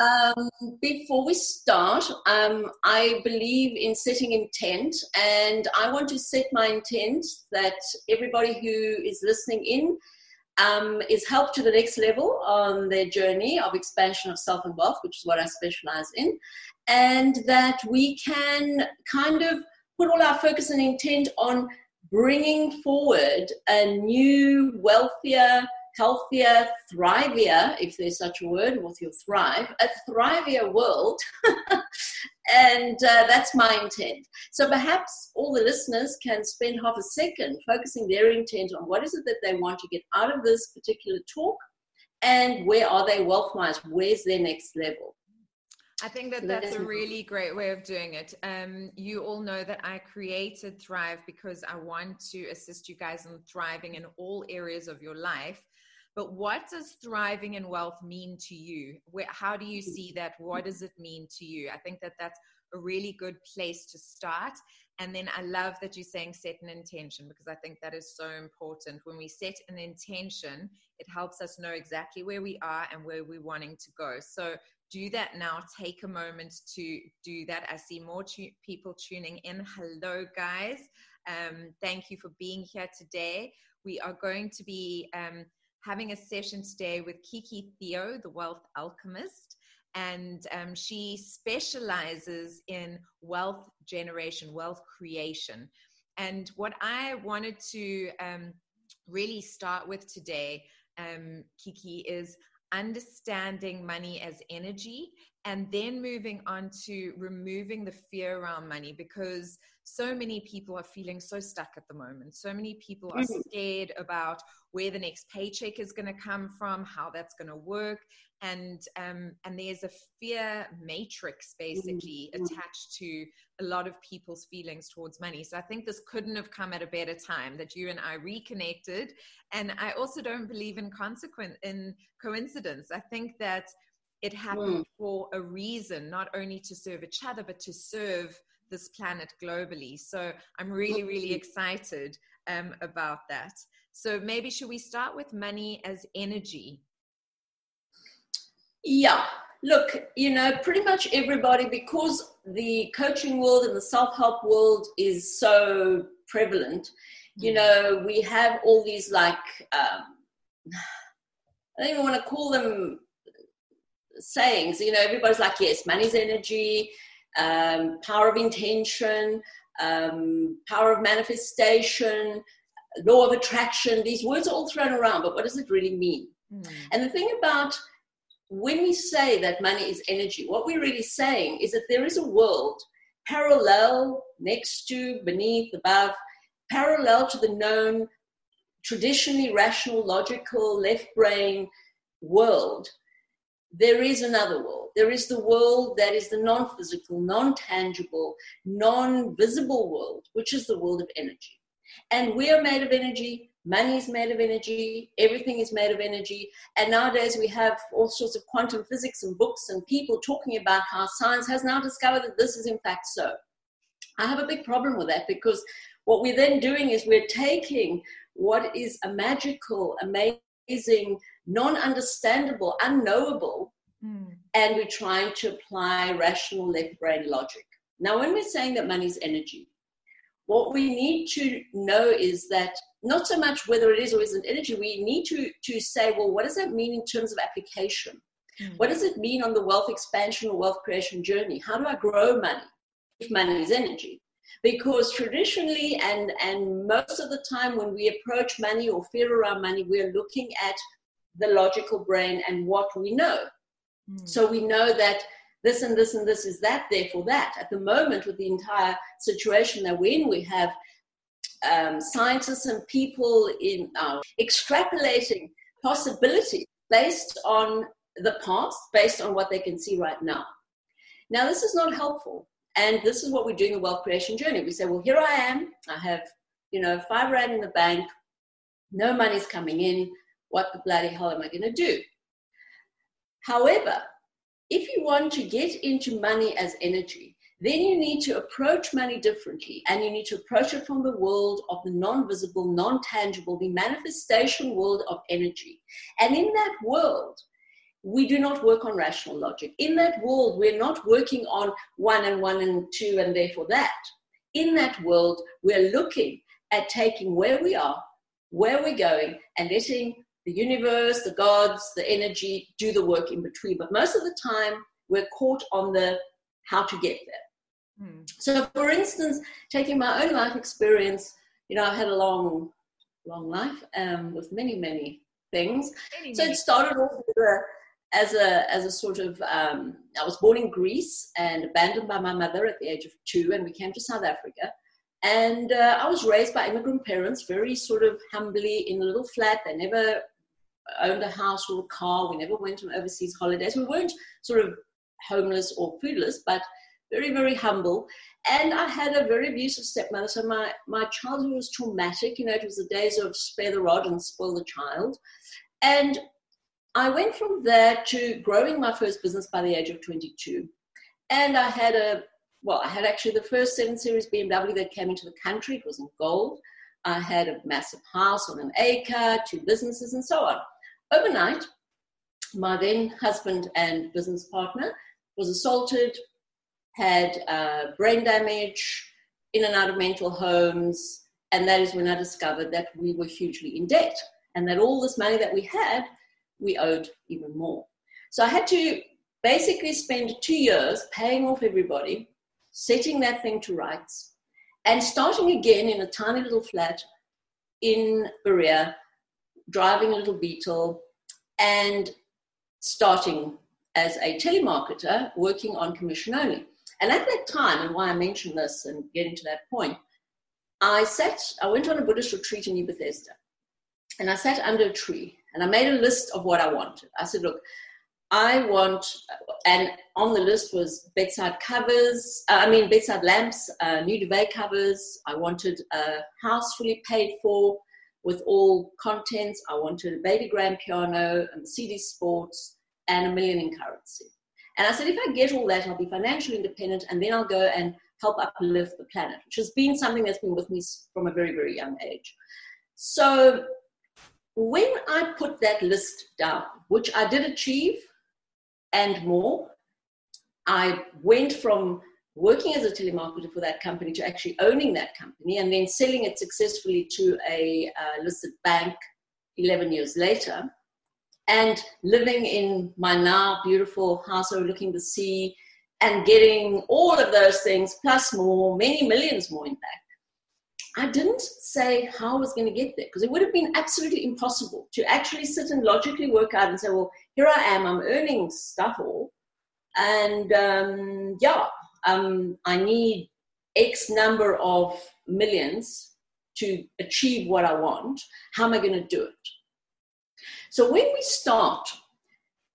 Um, before we start, um, I believe in setting intent, and I want to set my intent that everybody who is listening in um, is helped to the next level on their journey of expansion of self and wealth, which is what I specialize in, and that we can kind of put all our focus and intent on bringing forward a new, wealthier, healthier, thrivier, if there's such a word, with your thrive, a thrivier world. and uh, that's my intent. So perhaps all the listeners can spend half a second focusing their intent on what is it that they want to get out of this particular talk and where are they wealth wise? Where's their next level? I think that that's a really great way of doing it. Um, you all know that I created Thrive because I want to assist you guys in thriving in all areas of your life. But what does thriving in wealth mean to you? Where, how do you see that? What does it mean to you? I think that that's a really good place to start. And then I love that you're saying set an intention because I think that is so important. When we set an intention, it helps us know exactly where we are and where we're wanting to go. So do that now. Take a moment to do that. I see more tu- people tuning in. Hello, guys. Um, thank you for being here today. We are going to be um, having a session today with Kiki Theo, the wealth alchemist. And um, she specializes in wealth generation, wealth creation. And what I wanted to um, really start with today, um, Kiki, is understanding money as energy and then moving on to removing the fear around money because so many people are feeling so stuck at the moment. So many people are mm-hmm. scared about where the next paycheck is going to come from, how that's going to work, and um, and there's a fear matrix basically mm-hmm. attached to a lot of people's feelings towards money. So I think this couldn't have come at a better time that you and I reconnected. And I also don't believe in consequent in coincidence. I think that it happened mm. for a reason, not only to serve each other, but to serve this planet globally. So I'm really, really excited um, about that. So maybe should we start with money as energy? Yeah. Look, you know, pretty much everybody, because the coaching world and the self help world is so prevalent, you mm. know, we have all these like, um, I don't even want to call them sayings. You know, everybody's like, yes, money's energy, um, power of intention, um, power of manifestation, law of attraction. These words are all thrown around, but what does it really mean? Mm. And the thing about when we say that money is energy, what we're really saying is that there is a world parallel, next to, beneath, above, parallel to the known, traditionally rational, logical, left brain world there is another world. There is the world that is the non physical, non tangible, non visible world, which is the world of energy. And we are made of energy, money is made of energy, everything is made of energy. And nowadays we have all sorts of quantum physics and books and people talking about how science has now discovered that this is in fact so. I have a big problem with that because what we're then doing is we're taking what is a magical, amazing, non understandable, unknowable, mm. and we're trying to apply rational left brain logic. Now, when we're saying that money is energy, what we need to know is that not so much whether it is or isn't energy, we need to, to say, well, what does that mean in terms of application? Mm. What does it mean on the wealth expansion or wealth creation journey? How do I grow money if money is energy? Because traditionally and, and most of the time when we approach money or fear around money, we're looking at the logical brain and what we know. Mm. So we know that this and this and this is that, therefore that. At the moment, with the entire situation that we're in, we have um, scientists and people in uh, extrapolating possibilities based on the past, based on what they can see right now. Now, this is not helpful. And this is what we do in the wealth creation journey. We say, well, here I am. I have, you know, five rand in the bank. No money's coming in what the bloody hell am I going to do? However, if you want to get into money as energy, then you need to approach money differently and you need to approach it from the world of the non visible, non tangible, the manifestation world of energy. And in that world, we do not work on rational logic. In that world, we're not working on one and one and two and therefore that. In that world, we're looking at taking where we are, where we're going, and letting the universe, the gods, the energy do the work in between. But most of the time, we're caught on the how to get there. Hmm. So, for instance, taking my own life experience, you know, I've had a long, long life um, with many, many things. Many, so it started off a, as a as a sort of um, I was born in Greece and abandoned by my mother at the age of two, and we came to South Africa. And uh, I was raised by immigrant parents, very sort of humbly in a little flat. They never owned a house or a car. We never went on overseas holidays. We weren't sort of homeless or foodless, but very, very humble. And I had a very abusive stepmother. So my, my childhood was traumatic. You know, it was the days of spare the rod and spoil the child. And I went from there to growing my first business by the age of 22. And I had a, well, I had actually the first 7 Series BMW that came into the country. It was in gold. I had a massive house on an acre, two businesses, and so on. Overnight, my then husband and business partner was assaulted, had uh, brain damage, in and out of mental homes, and that is when I discovered that we were hugely in debt and that all this money that we had, we owed even more. So I had to basically spend two years paying off everybody, setting that thing to rights, and starting again in a tiny little flat in Berea, driving a little Beetle, and starting as a telemarketer working on commission only. And at that time, and why I mention this and getting to that point, I sat, I went on a Buddhist retreat in Nieu-Bethesda. And I sat under a tree and I made a list of what I wanted. I said, look, I want, and on the list was bedside covers, uh, I mean, bedside lamps, uh, new duvet covers. I wanted a house fully paid for with all contents. I wanted a baby grand piano and CD sports and a million in currency. And I said, if I get all that, I'll be financially independent and then I'll go and help uplift the planet, which has been something that's been with me from a very, very young age. So when I put that list down, which I did achieve and more, I went from working as a telemarketer for that company to actually owning that company and then selling it successfully to a uh, listed bank 11 years later and living in my now beautiful house overlooking the sea and getting all of those things plus more, many millions more in fact. I didn't say how I was going to get there because it would have been absolutely impossible to actually sit and logically work out and say, well, here I am, I'm earning stuff all. And um, yeah, um, I need X number of millions to achieve what I want. How am I going to do it? So when we start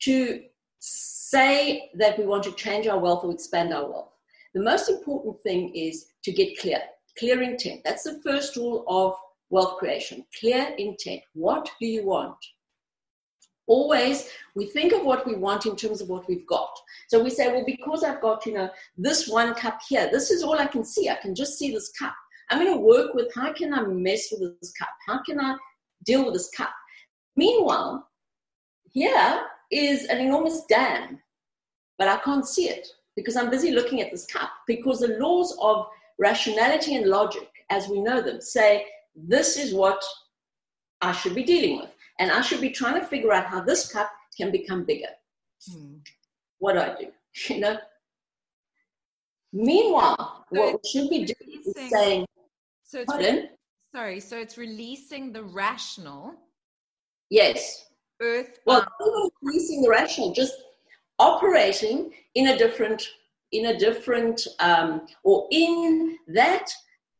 to say that we want to change our wealth or expand our wealth, the most important thing is to get clear, clear intent. That's the first rule of wealth creation. Clear intent. What do you want? Always, we think of what we want in terms of what we've got. So we say, well, because I've got, you know, this one cup here, this is all I can see. I can just see this cup. I'm going to work with how can I mess with this cup? How can I deal with this cup? Meanwhile, here is an enormous dam, but I can't see it because I'm busy looking at this cup. Because the laws of rationality and logic, as we know them, say this is what I should be dealing with. And I should be trying to figure out how this cup can become bigger. Hmm. What do I do? You know? Meanwhile, so what we should be doing is saying, so it's re- sorry, so it's releasing the rational Yes. Earth. Well, increasing the rational, just operating in a different, in a different, um, or in that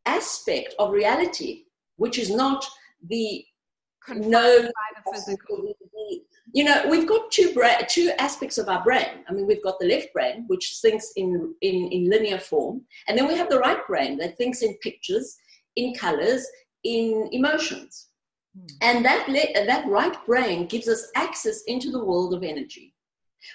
aspect of reality, which is not the no physical. You know, we've got two bra- two aspects of our brain. I mean, we've got the left brain, which thinks in, in, in linear form, and then we have the right brain that thinks in pictures, in colors, in emotions. Hmm. And that, le- that right brain gives us access into the world of energy,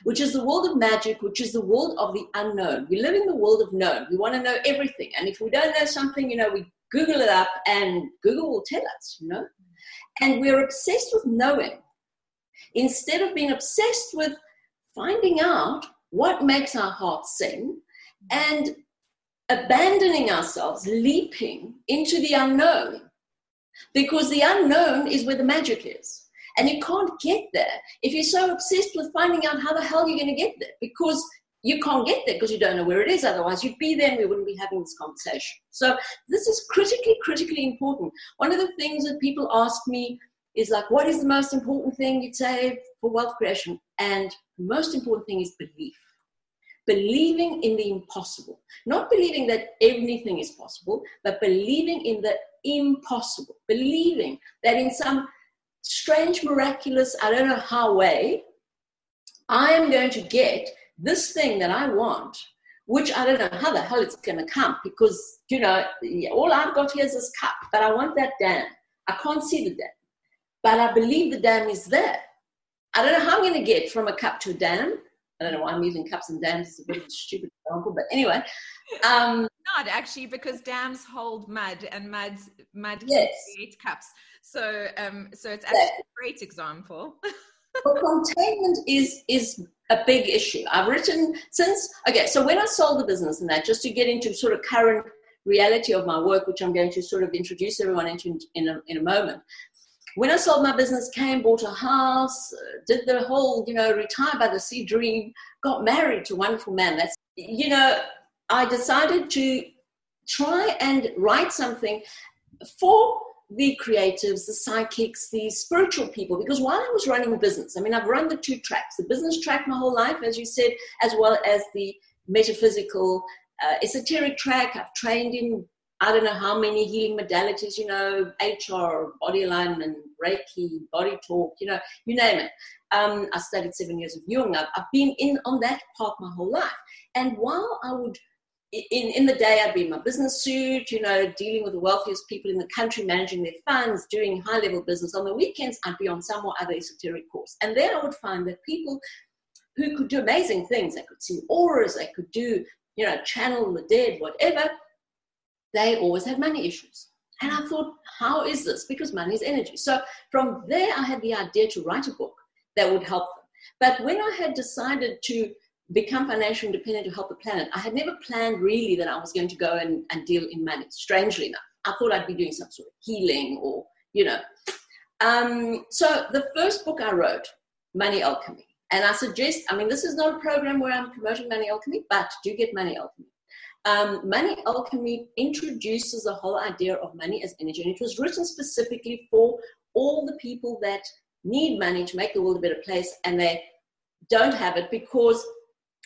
which is the world of magic, which is the world of the unknown. We live in the world of known. We want to know everything. And if we don't know something, you know, we Google it up and Google will tell us, you know. And we're obsessed with knowing. instead of being obsessed with finding out what makes our hearts sing and abandoning ourselves, leaping into the unknown. Because the unknown is where the magic is. And you can't get there if you're so obsessed with finding out how the hell you're going to get there. Because you can't get there because you don't know where it is. Otherwise, you'd be there and we wouldn't be having this conversation. So, this is critically, critically important. One of the things that people ask me is like, what is the most important thing you'd say for wealth creation? And the most important thing is belief. Believing in the impossible. Not believing that everything is possible, but believing in the impossible. Believing that in some strange, miraculous, I don't know how way, I am going to get this thing that I want, which I don't know how the hell it's going to come because, you know, all I've got here is this cup, but I want that dam. I can't see the dam, but I believe the dam is there. I don't know how I'm going to get from a cup to a dam. I don't know why I'm using cups and dams. It's a bit of a stupid example, but anyway. Um, Not actually, because dams hold mud and mud mud yes. create cups. So, um, so it's actually a great example. well, containment is is a big issue. I've written since okay. So when I sold the business and that, just to get into sort of current reality of my work, which I'm going to sort of introduce everyone into in a, in a moment. When I sold my business, came, bought a house, did the whole, you know, retire by the sea dream, got married to a wonderful man. That's, you know, I decided to try and write something for the creatives, the psychics, the spiritual people. Because while I was running the business, I mean, I've run the two tracks the business track my whole life, as you said, as well as the metaphysical, uh, esoteric track. I've trained in I don't know how many healing modalities, you know, HR, body alignment, Reiki, body talk, you know, you name it. Um, I studied seven years of Jung. I've, I've been in on that path my whole life. And while I would in, in the day, I'd be in my business suit, you know, dealing with the wealthiest people in the country, managing their funds, doing high level business. On the weekends, I'd be on some or other esoteric course. And then I would find that people who could do amazing things, they could see auras, they could do, you know, channel the dead, whatever, they always had money issues. And I thought, how is this? Because money is energy. So from there, I had the idea to write a book that would help them. But when I had decided to become financially independent to help the planet. I had never planned really that I was going to go and, and deal in money, strangely enough. I thought I'd be doing some sort of healing or, you know. Um, so the first book I wrote, Money Alchemy, and I suggest, I mean, this is not a program where I'm promoting Money Alchemy, but do get Money Alchemy. Um, money Alchemy introduces the whole idea of money as energy, and it was written specifically for all the people that need money to make the world a better place and they don't have it because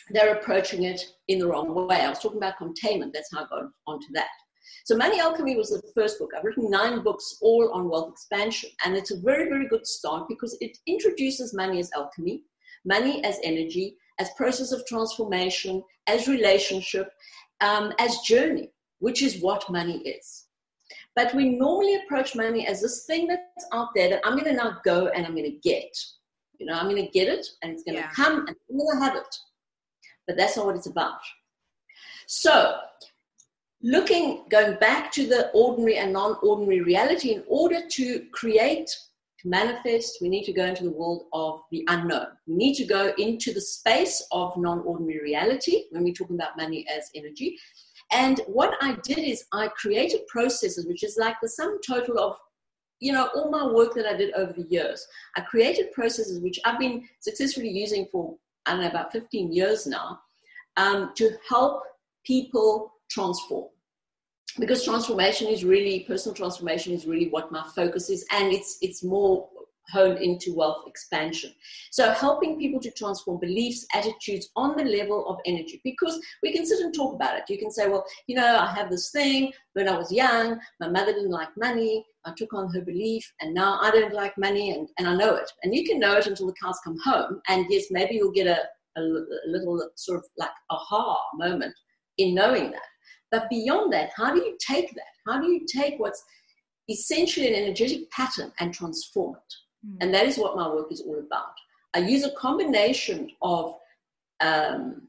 they're approaching it in the wrong way. I was talking about containment, that's how I got onto that. So, Money Alchemy was the first book. I've written nine books all on wealth expansion, and it's a very, very good start because it introduces money as alchemy, money as energy, as process of transformation, as relationship, um, as journey, which is what money is. But we normally approach money as this thing that's out there that I'm going to now go and I'm going to get. You know, I'm going to get it and it's going to yeah. come and I'm going to have it but that's not what it's about. So, looking, going back to the ordinary and non ordinary reality, in order to create, to manifest, we need to go into the world of the unknown. We need to go into the space of non ordinary reality when we're talking about money as energy. And what I did is I created processes, which is like the sum total of you know all my work that i did over the years i created processes which i've been successfully using for I don't know, about 15 years now, um, to help people transform. Because transformation is really, personal transformation is really what my focus is, and it's it's more honed into wealth expansion. So helping people to transform beliefs, attitudes on the level of energy. Because we can sit and talk about it. You can say, well, you know, I have this thing when I was young, my mother didn't like money, I took on her belief, and now I don't like money, and, and I know it. And you can know it until the cows come home. And yes, maybe you'll get a, a, a little sort of like aha moment in knowing that. But beyond that, how do you take that? How do you take what's essentially an energetic pattern and transform it? Mm. And that is what my work is all about. I use a combination of um,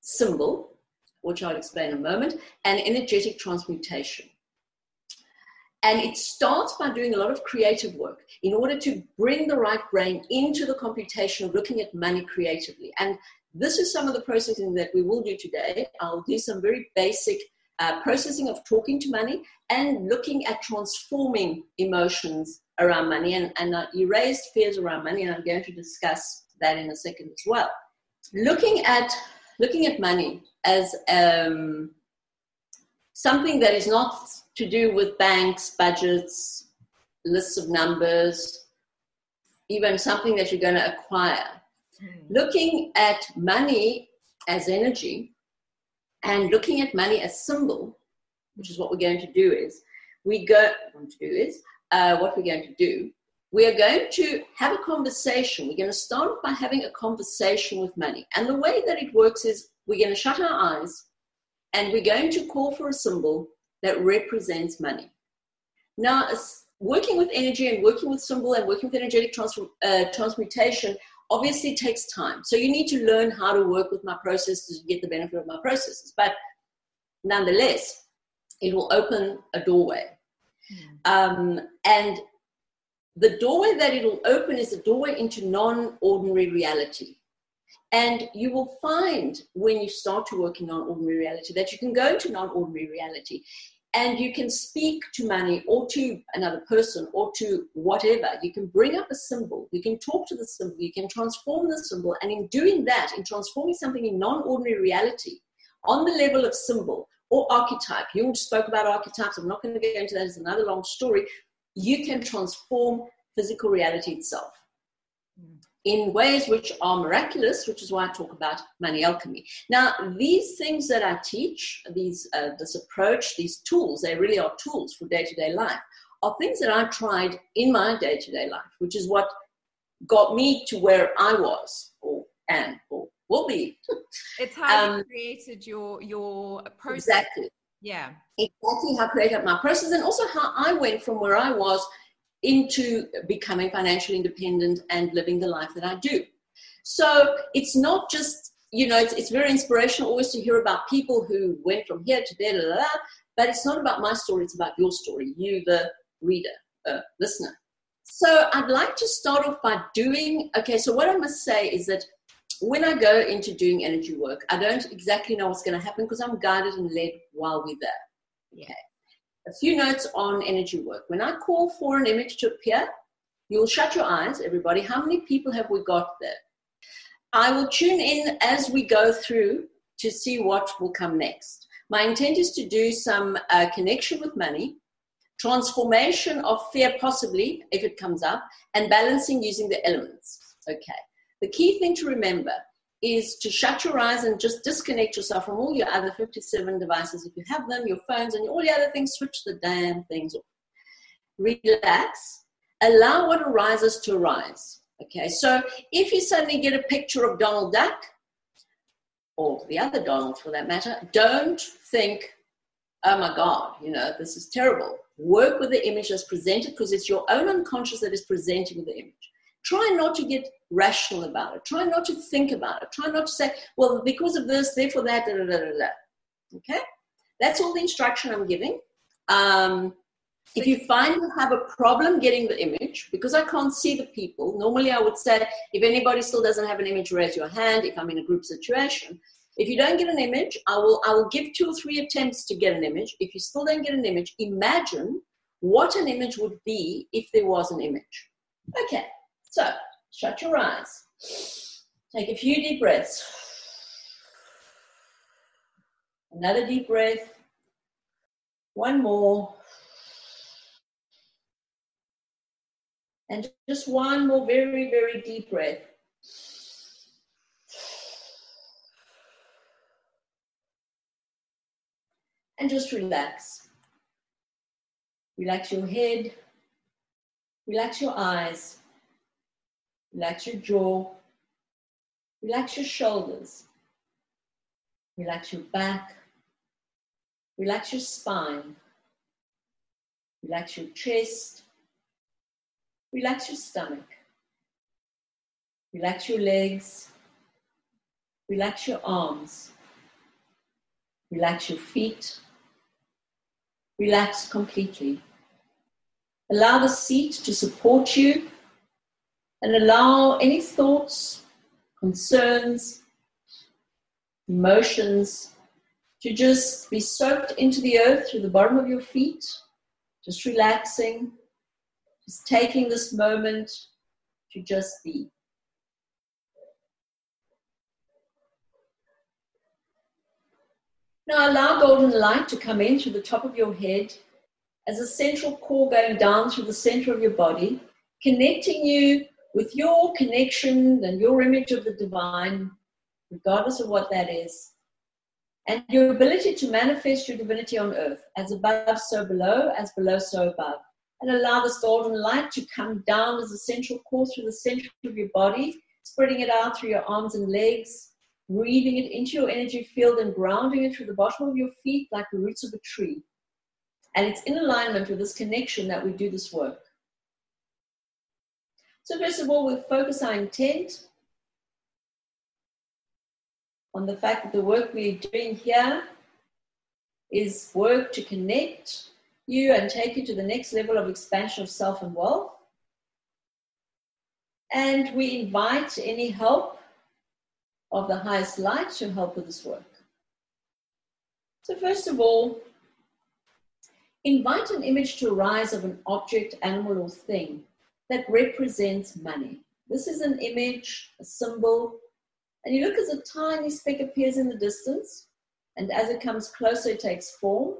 symbol, which I'll explain in a moment, and energetic transmutation. And it starts by doing a lot of creative work in order to bring the right brain into the computation of looking at money creatively. And this is some of the processing that we will do today. I'll do some very basic uh, processing of talking to money and looking at transforming emotions around money. And, and uh, you raised fears around money, and I'm going to discuss that in a second as well. Looking at looking at money as um, something that is not to do with banks, budgets, lists of numbers, even something that you're going to acquire. Mm. Looking at money as energy and looking at money as symbol, which is what we're going to do is we go to do is uh, what we're going to do. We are going to have a conversation. We're going to start by having a conversation with money. And the way that it works is we're going to shut our eyes and we're going to call for a symbol that represents money. Now, working with energy and working with symbol and working with energetic uh, transmutation obviously takes time. So you need to learn how to work with my processes to get the benefit of my processes. But nonetheless, it will open a doorway. Mm. Um, and the doorway that it'll open is a doorway into non ordinary reality. And you will find when you start to work in non ordinary reality that you can go into non ordinary reality and you can speak to money or to another person or to whatever. You can bring up a symbol, you can talk to the symbol, you can transform the symbol. And in doing that, in transforming something in non ordinary reality on the level of symbol or archetype, you spoke about archetypes, I'm not going to get into that, it's another long story. You can transform physical reality itself in ways which are miraculous, which is why I talk about money alchemy. Now, these things that I teach, these uh, this approach, these tools, they really are tools for day to day life, are things that I tried in my day to day life, which is what got me to where I was or am or will be. It's how um, you created your your process. Exactly. Yeah. Exactly how created my process and also how I went from where I was into becoming financially independent and living the life that I do. So it's not just, you know, it's, it's very inspirational always to hear about people who went from here to there, blah, blah, blah, but it's not about my story, it's about your story, you, the reader, uh, listener. So I'd like to start off by doing, okay, so what I must say is that when I go into doing energy work, I don't exactly know what's going to happen because I'm guided and led while we're there. Okay a few notes on energy work. When I call for an image to appear, you'll shut your eyes, everybody. How many people have we got there? I will tune in as we go through to see what will come next. My intent is to do some uh, connection with money, transformation of fear, possibly, if it comes up, and balancing using the elements. Okay. The key thing to remember is to shut your eyes and just disconnect yourself from all your other 57 devices. If you have them, your phones and all the other things, switch the damn things off. Relax. Allow what arises to arise. Okay, so if you suddenly get a picture of Donald Duck, or the other Donald for that matter, don't think, oh my God, you know, this is terrible. Work with the image as presented because it's your own unconscious that is presenting the image. Try not to get rational about it. Try not to think about it. Try not to say, well, because of this, therefore that, da, da, da. Okay? That's all the instruction I'm giving. Um, if you find you have a problem getting the image, because I can't see the people, normally I would say, if anybody still doesn't have an image, raise your hand if I'm in a group situation. If you don't get an image, I will, I will give two or three attempts to get an image. If you still don't get an image, imagine what an image would be if there was an image. Okay, so shut your eyes. Take a few deep breaths. Another deep breath. One more. And just one more very, very deep breath. And just relax. Relax your head. Relax your eyes. Relax your jaw. Relax your shoulders. Relax your back. Relax your spine. Relax your chest. Relax your stomach. Relax your legs. Relax your arms. Relax your feet. Relax completely. Allow the seat to support you and allow any thoughts, concerns, emotions to just be soaked into the earth through the bottom of your feet, just relaxing, just taking this moment to just be. Now allow golden light to come in through the top of your head as a central core going down through the center of your body, connecting you with your connection and your image of the divine, regardless of what that is, and your ability to manifest your divinity on earth, as above, so below, as below, so above. And allow this golden light to come down as a central core through the center of your body, spreading it out through your arms and legs, breathing it into your energy field and grounding it through the bottom of your feet like the roots of a tree. And it's in alignment with this connection that we do this work. So, first of all, we'll focus our intent on the fact that the work we're doing here is work to connect you and take you to the next level of expansion of self and wealth. And we invite any help of the highest light to help with this work. So, first of all, invite an image to arise of an object, animal, or thing that represents money. This is an image, a symbol, and you look as a tiny speck appears in the distance, and as it comes closer, it takes form.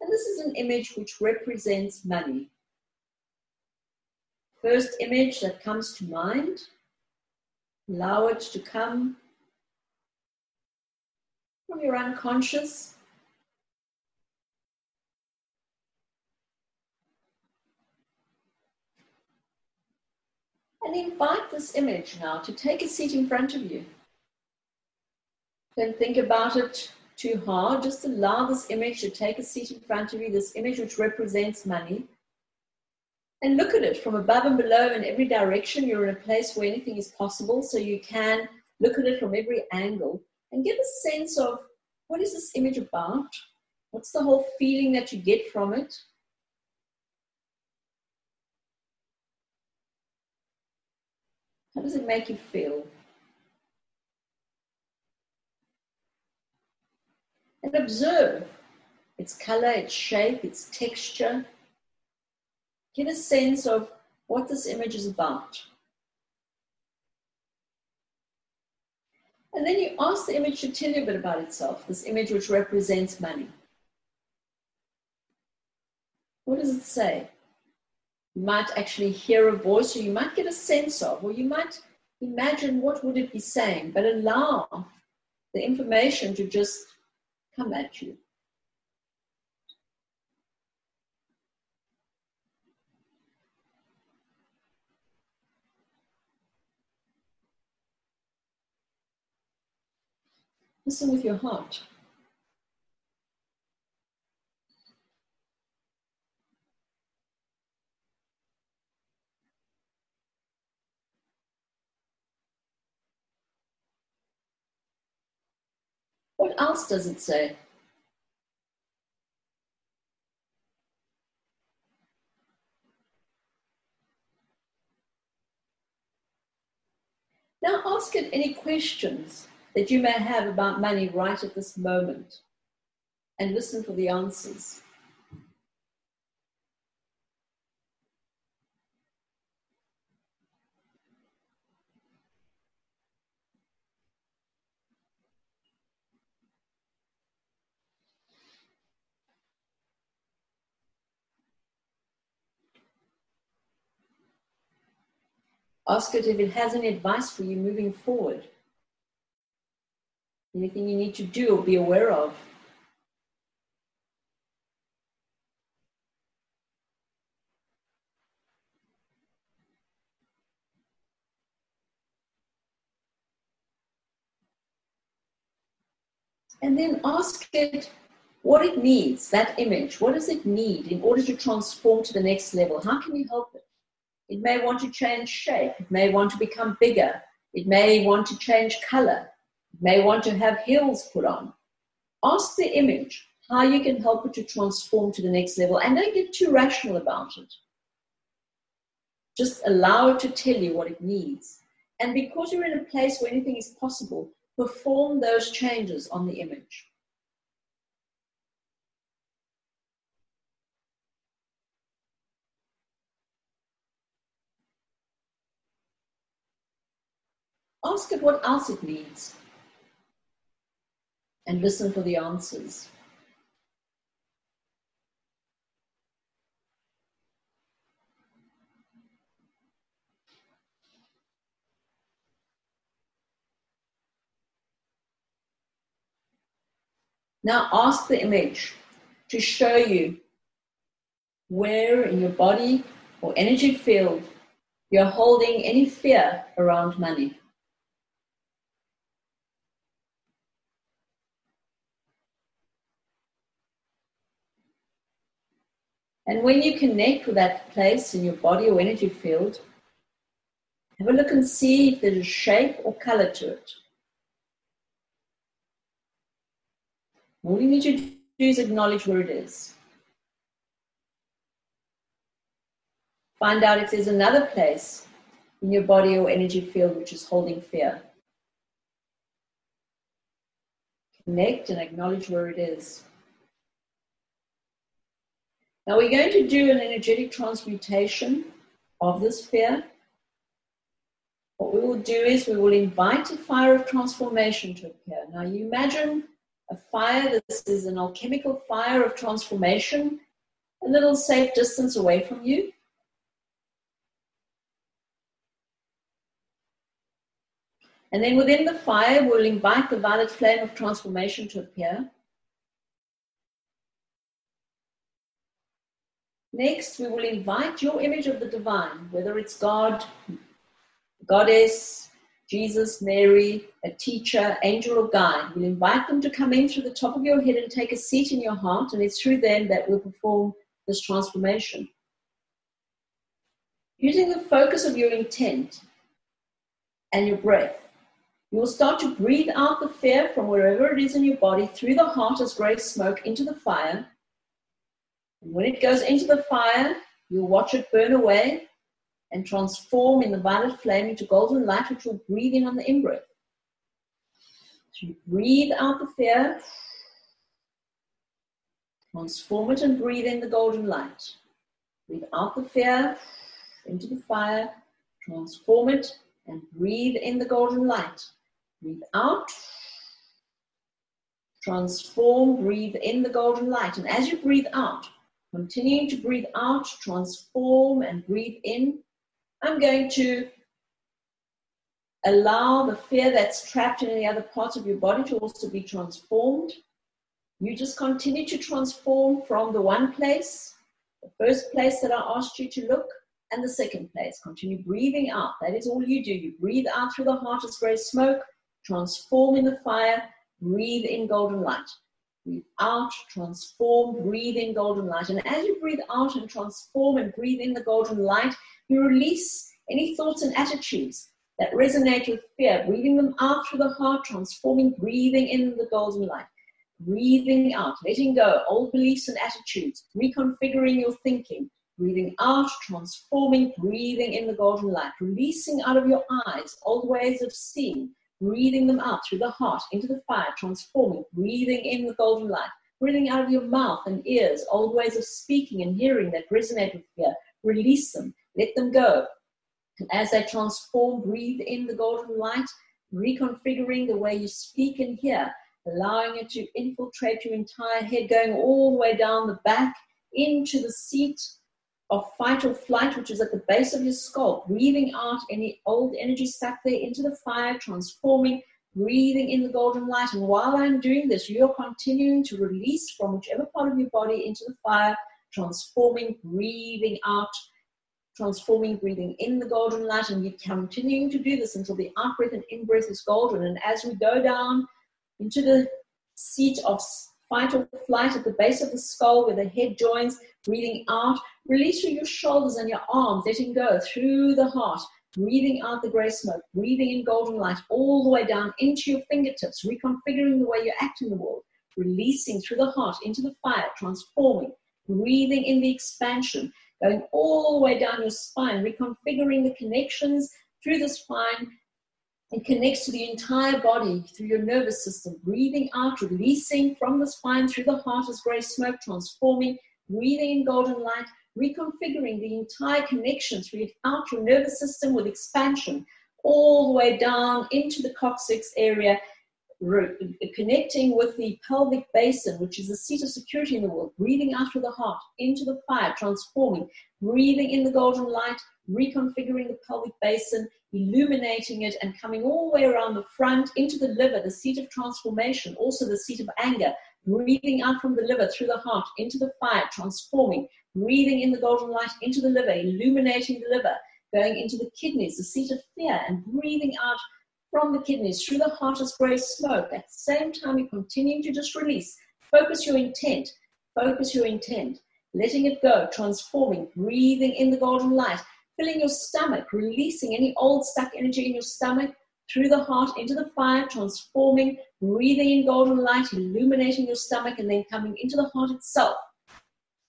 And this is an image which represents money. First image that comes to mind, allow it to come from your unconscious. And invite this image now to take a seat in front of you. Don't think about it too hard. Just allow this image to take a seat in front of you, this image which represents money. And look at it from above and below in every direction. You're in a place where anything is possible, so you can look at it from every angle and get a sense of what is this image about? What's the whole feeling that you get from it? How does it make you feel? And observe its color, its shape, its texture. Get a sense of what this image is about. And then you ask the image to tell you a bit about itself, this image which represents money. What does it say? Might actually hear a voice, or you might get a sense of, or you might imagine what would it be saying, but allow the information to just come at you. Listen with your heart. What else does it say? Now ask it any questions that you may have about money right at this moment and listen for the answers. Ask it if it has any advice for you moving forward. Anything you need to do or be aware of. And then ask it what it needs, that image. What does it need in order to transform to the next level? How can you help it? It may want to change shape. It may want to become bigger. It may want to change color It may want to have heels put on. Ask the image how you can help it to transform to the next level and don't get too rational about it. Just allow it to tell you what it needs. And because you're in a place where anything is possible, perform those changes on the image. Ask it what else it needs and listen for the answers. Now ask the image to show you where in your body or energy field you're holding any fear around money. And when you connect with that place in your body or energy field, have a look and see if there's a shape or color to it. All you need to do is acknowledge where it is. Find out if there's another place in your body or energy field which is holding fear. Connect and acknowledge where it is. Now we're going to do an energetic transmutation of this fear. What we will do is we will invite a fire of transformation to appear. Now you imagine a fire, this is an alchemical fire of transformation, a little safe distance away from you. And then within the fire, we'll invite the violet flame of transformation to appear. Next, we will invite your image of the divine, whether it's God, Goddess, Jesus, Mary, a teacher, angel, or guide. We'll invite them to come in through the top of your head and take a seat in your heart, and it's through them that we'll perform this transformation. Using the focus of your intent and your breath, you will start to breathe out the fear from wherever it is in your body through the heart as gray smoke into the fire when it goes into the fire, you'll watch it burn away and transform in the violet flame into golden light, which will breathe in on the in breath. So you breathe out the fear, transform it and breathe in the golden light. Breathe out the fear into the fire, transform it and breathe in the golden light. Breathe out, transform, breathe in the golden light. And as you breathe out, Continuing to breathe out, transform, and breathe in. I'm going to allow the fear that's trapped in any other parts of your body to also be transformed. You just continue to transform from the one place, the first place that I asked you to look, and the second place. Continue breathing out. That is all you do. You breathe out through the heart as gray smoke, transform in the fire, breathe in golden light. Breathe out, transform, breathe in golden light. And as you breathe out and transform and breathe in the golden light, you release any thoughts and attitudes that resonate with fear, breathing them out through the heart, transforming, breathing in the golden light. Breathing out, letting go old beliefs and attitudes, reconfiguring your thinking, breathing out, transforming, breathing in the golden light, releasing out of your eyes old ways of seeing, breathing them out through the heart into the fire, transforming, breathing in the golden light, breathing out of your mouth and ears, old ways of speaking and hearing that resonate with fear. Release them, let them go. And as they transform, breathe in the golden light, reconfiguring the way you speak and hear, allowing it to infiltrate your entire head, going all the way down the back into the seat of fight or flight, which is at the base of your skull, breathing out any old energy stuck there into the fire, transforming, breathing in the golden light. And while I'm doing this, you're continuing to release from whichever part of your body into the fire, transforming, breathing out, transforming, breathing in the golden light. And you're continuing to do this until the out breath and in breath is golden. And as we go down into the seat of fight or flight at the base of the skull where the head joins, breathing out. Release through your shoulders and your arms, letting go through the heart, breathing out the gray smoke, breathing in golden light all the way down into your fingertips, reconfiguring the way you act in the world, releasing through the heart into the fire, transforming, breathing in the expansion, going all the way down your spine, reconfiguring the connections through the spine and connects to the entire body through your nervous system. Breathing out, releasing from the spine through the heart as gray smoke, transforming, breathing in golden light, reconfiguring the entire connection throughout your nervous system with expansion all the way down into the coccyx area, connecting with the pelvic basin, which is the seat of security in the world, breathing out through the heart into the fire, transforming, breathing in the golden light, reconfiguring the pelvic basin, illuminating it, and coming all the way around the front into the liver, the seat of transformation, also the seat of anger, breathing out from the liver through the heart into the fire, transforming, breathing in the golden light into the liver, illuminating the liver, going into the kidneys, the seat of fear, and breathing out from the kidneys through the heart as gray smoke. At the same time, you continue to just release. Focus your intent. Focus your intent. Letting it go, transforming, breathing in the golden light, filling your stomach, releasing any old stuck energy in your stomach through the heart into the fire, transforming, breathing in golden light, illuminating your stomach, and then coming into the heart itself.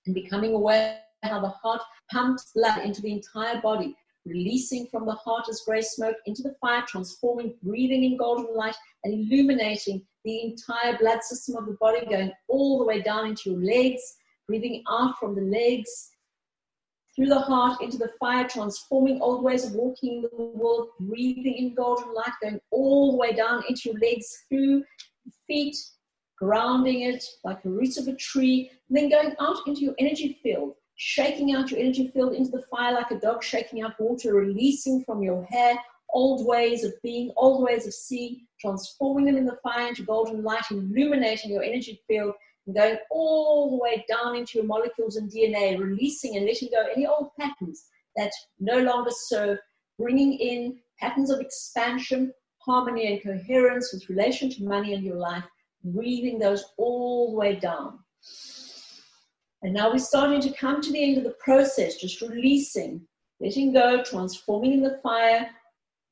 And becoming aware how the heart pumps blood into the entire body, releasing from the heart as gray smoke into the fire, transforming, breathing in golden light, and illuminating the entire blood system of the body, going all the way down into your legs, breathing out from the legs through the heart into the fire, transforming old ways of walking in the world, breathing in golden light, going all the way down into your legs, through the feet, grounding it like the roots of a tree, and then going out into your energy field, shaking out your energy field into the fire like a dog shaking out water, releasing from your hair old ways of being, old ways of seeing, transforming them in the fire into golden light, illuminating your energy field, and going all the way down into your molecules and DNA, releasing and letting go any old patterns that no longer serve, bringing in patterns of expansion, harmony, and coherence with relation to money and your life, breathing those all the way down. And now we're starting to come to the end of the process, just releasing, letting go, transforming in the fire,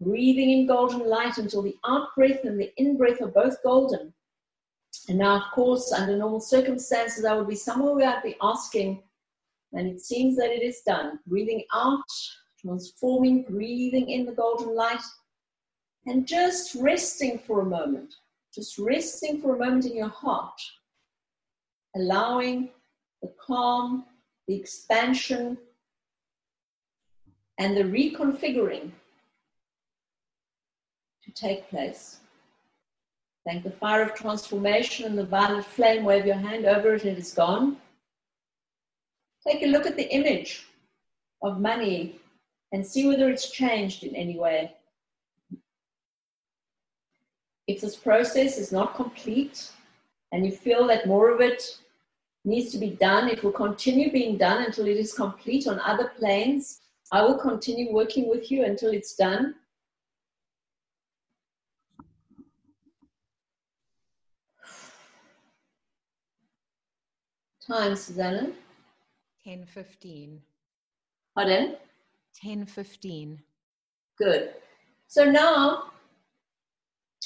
breathing in golden light until the out breath and the in breath are both golden. And now, of course, under normal circumstances, I would be somewhere where I'd be asking, and it seems that it is done. Breathing out, transforming, breathing in the golden light, and just resting for a moment. Just resting for a moment in your heart, allowing the calm, the expansion, and the reconfiguring to take place. Thank the fire of transformation and the violet flame. Wave your hand over it, it is gone. Take a look at the image of money and see whether it's changed in any way. If this process is not complete and you feel that more of it needs to be done. It will continue being done until it is complete on other planes. I will continue working with you until it's done. Time, Susana? 10.15. Pardon? 10.15. Good. So now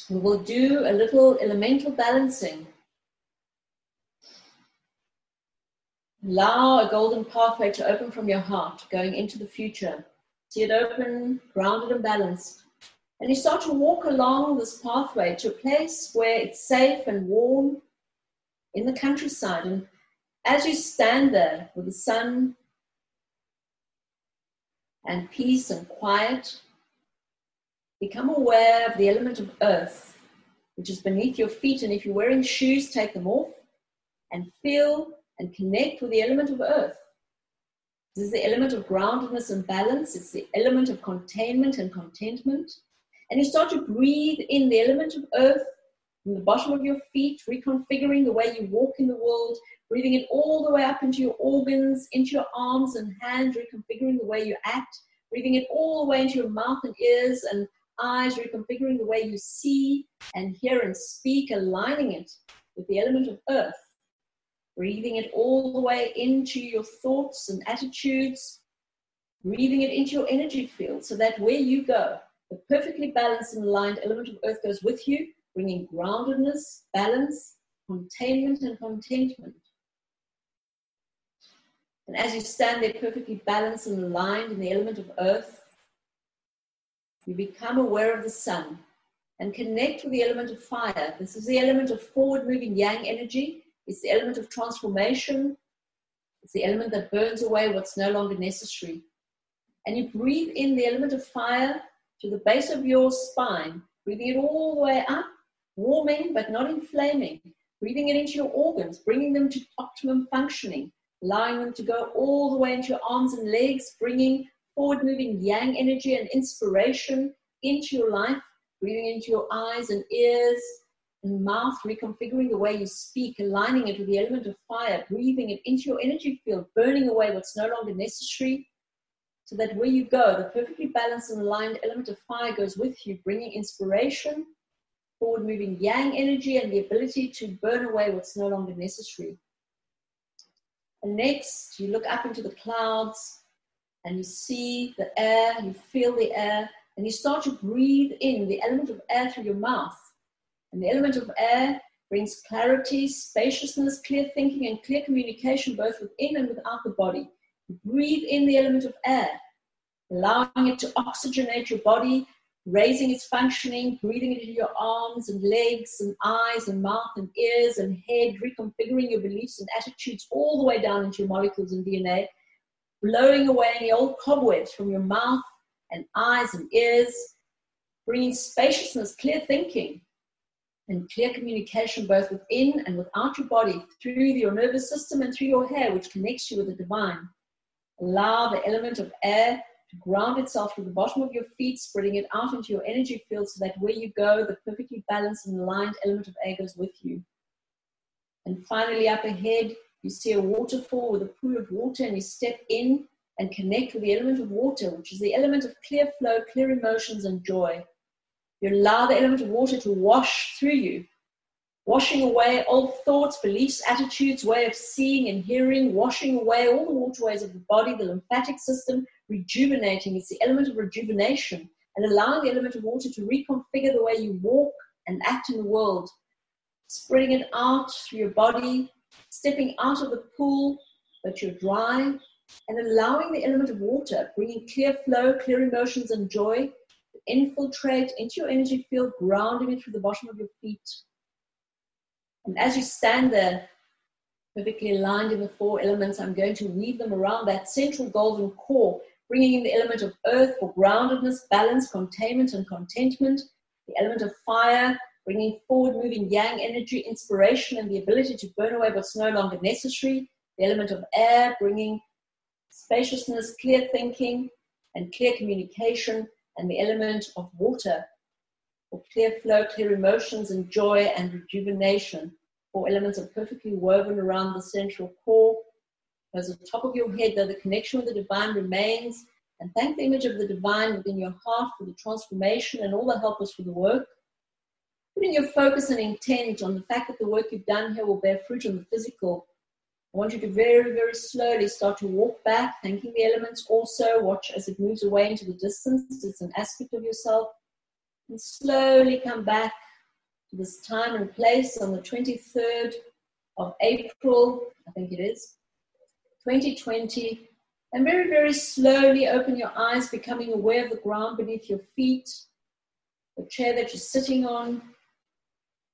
we will do a little elemental balancing. Allow a golden pathway to open from your heart, going into the future. See it open, grounded and balanced. And you start to walk along this pathway to a place where it's safe and warm in the countryside. And as you stand there with the sun and peace and quiet, become aware of the element of earth, which is beneath your feet. And if you're wearing shoes, take them off and feel and connect with the element of earth. This is the element of groundedness and balance. It's the element of containment and contentment. And you start to breathe in the element of earth from the bottom of your feet, reconfiguring the way you walk in the world, breathing it all the way up into your organs, into your arms and hands, reconfiguring the way you act, breathing it all the way into your mouth and ears and eyes, reconfiguring the way you see and hear and speak, aligning it with the element of earth breathing it all the way into your thoughts and attitudes, breathing it into your energy field so that where you go, the perfectly balanced and aligned element of earth goes with you, bringing groundedness, balance, containment, and contentment. And as you stand there perfectly balanced and aligned in the element of earth, you become aware of the sun and connect with the element of fire. This is the element of forward moving yang energy, it's the element of transformation, it's the element that burns away what's no longer necessary. And you breathe in the element of fire to the base of your spine, breathing it all the way up, warming but not inflaming, breathing it into your organs, bringing them to optimum functioning, allowing them to go all the way into your arms and legs, bringing forward moving yang energy and inspiration into your life, breathing into your eyes and ears mouth, reconfiguring the way you speak, aligning it with the element of fire, breathing it into your energy field, burning away what's no longer necessary, so that where you go, the perfectly balanced and aligned element of fire goes with you, bringing inspiration, forward moving yang energy, and the ability to burn away what's no longer necessary. And next, you look up into the clouds and you see the air, you feel the air, and you start to breathe in the element of air through your mouth. And the element of air brings clarity, spaciousness, clear thinking, and clear communication both within and without the body. Breathe in the element of air, allowing it to oxygenate your body, raising its functioning, breathing it into your arms and legs and eyes and mouth and ears and head, reconfiguring your beliefs and attitudes all the way down into your molecules and DNA, blowing away any old cobwebs from your mouth and eyes and ears, bringing spaciousness, clear thinking, and clear communication both within and without your body through your nervous system and through your hair, which connects you with the divine. Allow the element of air to ground itself to the bottom of your feet, spreading it out into your energy field so that where you go, the perfectly balanced and aligned element of air goes with you. And finally, up ahead, you see a waterfall with a pool of water, and you step in and connect with the element of water, which is the element of clear flow, clear emotions, and joy. You allow the element of water to wash through you, washing away old thoughts, beliefs, attitudes, way of seeing and hearing, washing away all the waterways of the body, the lymphatic system, rejuvenating. It's the element of rejuvenation and allowing the element of water to reconfigure the way you walk and act in the world, spreading it out through your body, stepping out of the pool, but you're dry, and allowing the element of water, bringing clear flow, clear emotions, and joy infiltrate into your energy field, grounding it through the bottom of your feet. And as you stand there, perfectly aligned in the four elements, I'm going to weave them around that central golden core, bringing in the element of earth for groundedness, balance, containment, and contentment, the element of fire, bringing forward moving yang energy, inspiration, and the ability to burn away what's no longer necessary, the element of air, bringing spaciousness, clear thinking, and clear communication, and the element of water for clear flow, clear emotions, and joy and rejuvenation. Four elements are perfectly woven around the central core. As the top of your head, though the connection with the divine remains, and thank the image of the divine within your heart for the transformation and all the helpers for the work. Putting your focus and intent on the fact that the work you've done here will bear fruit on the physical I want you to very, very slowly start to walk back, thanking the elements also. Watch as it moves away into the distance. It's an aspect of yourself. And slowly come back to this time and place on the 23rd of April, I think it is, 2020. And very, very slowly open your eyes, becoming aware of the ground beneath your feet, the chair that you're sitting on,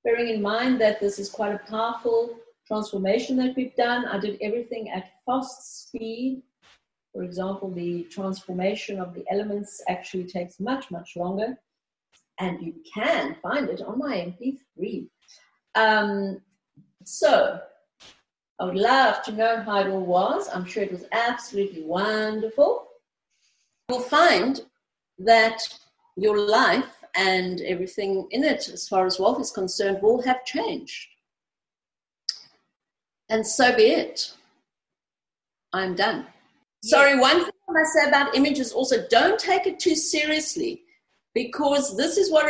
bearing in mind that this is quite a powerful transformation that we've done. I did everything at fast speed. For example, the transformation of the elements actually takes much, much longer. And you can find it on my MP3. Um, so, I would love to know how it all was. I'm sure it was absolutely wonderful. You'll find that your life and everything in it, as far as wealth is concerned, will have changed and so be it. I'm done. Yes. Sorry, one thing I must say about images also don't take it too seriously because this is what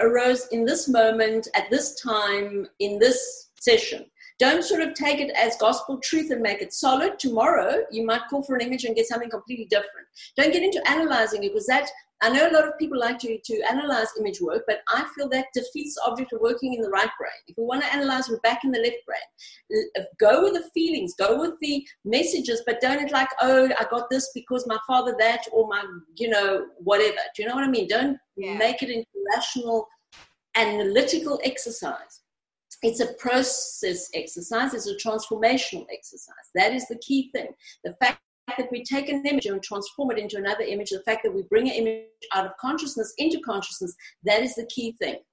arose in this moment, at this time, in this session. Don't sort of take it as gospel truth and make it solid. Tomorrow, you might call for an image and get something completely different. Don't get into analyzing it because that, I know a lot of people like to, to analyze image work, but I feel that defeats the object of working in the right brain. If we want to analyze, we're back in the left brain. Uh, go with the feelings, go with the messages, but don't like, oh, I got this because my father that, or my, you know, whatever. Do you know what I mean? Don't yeah. make it into rational, analytical exercise it's a process exercise, it's a transformational exercise. That is the key thing. The fact that we take an image and transform it into another image, the fact that we bring an image out of consciousness into consciousness, that is the key thing.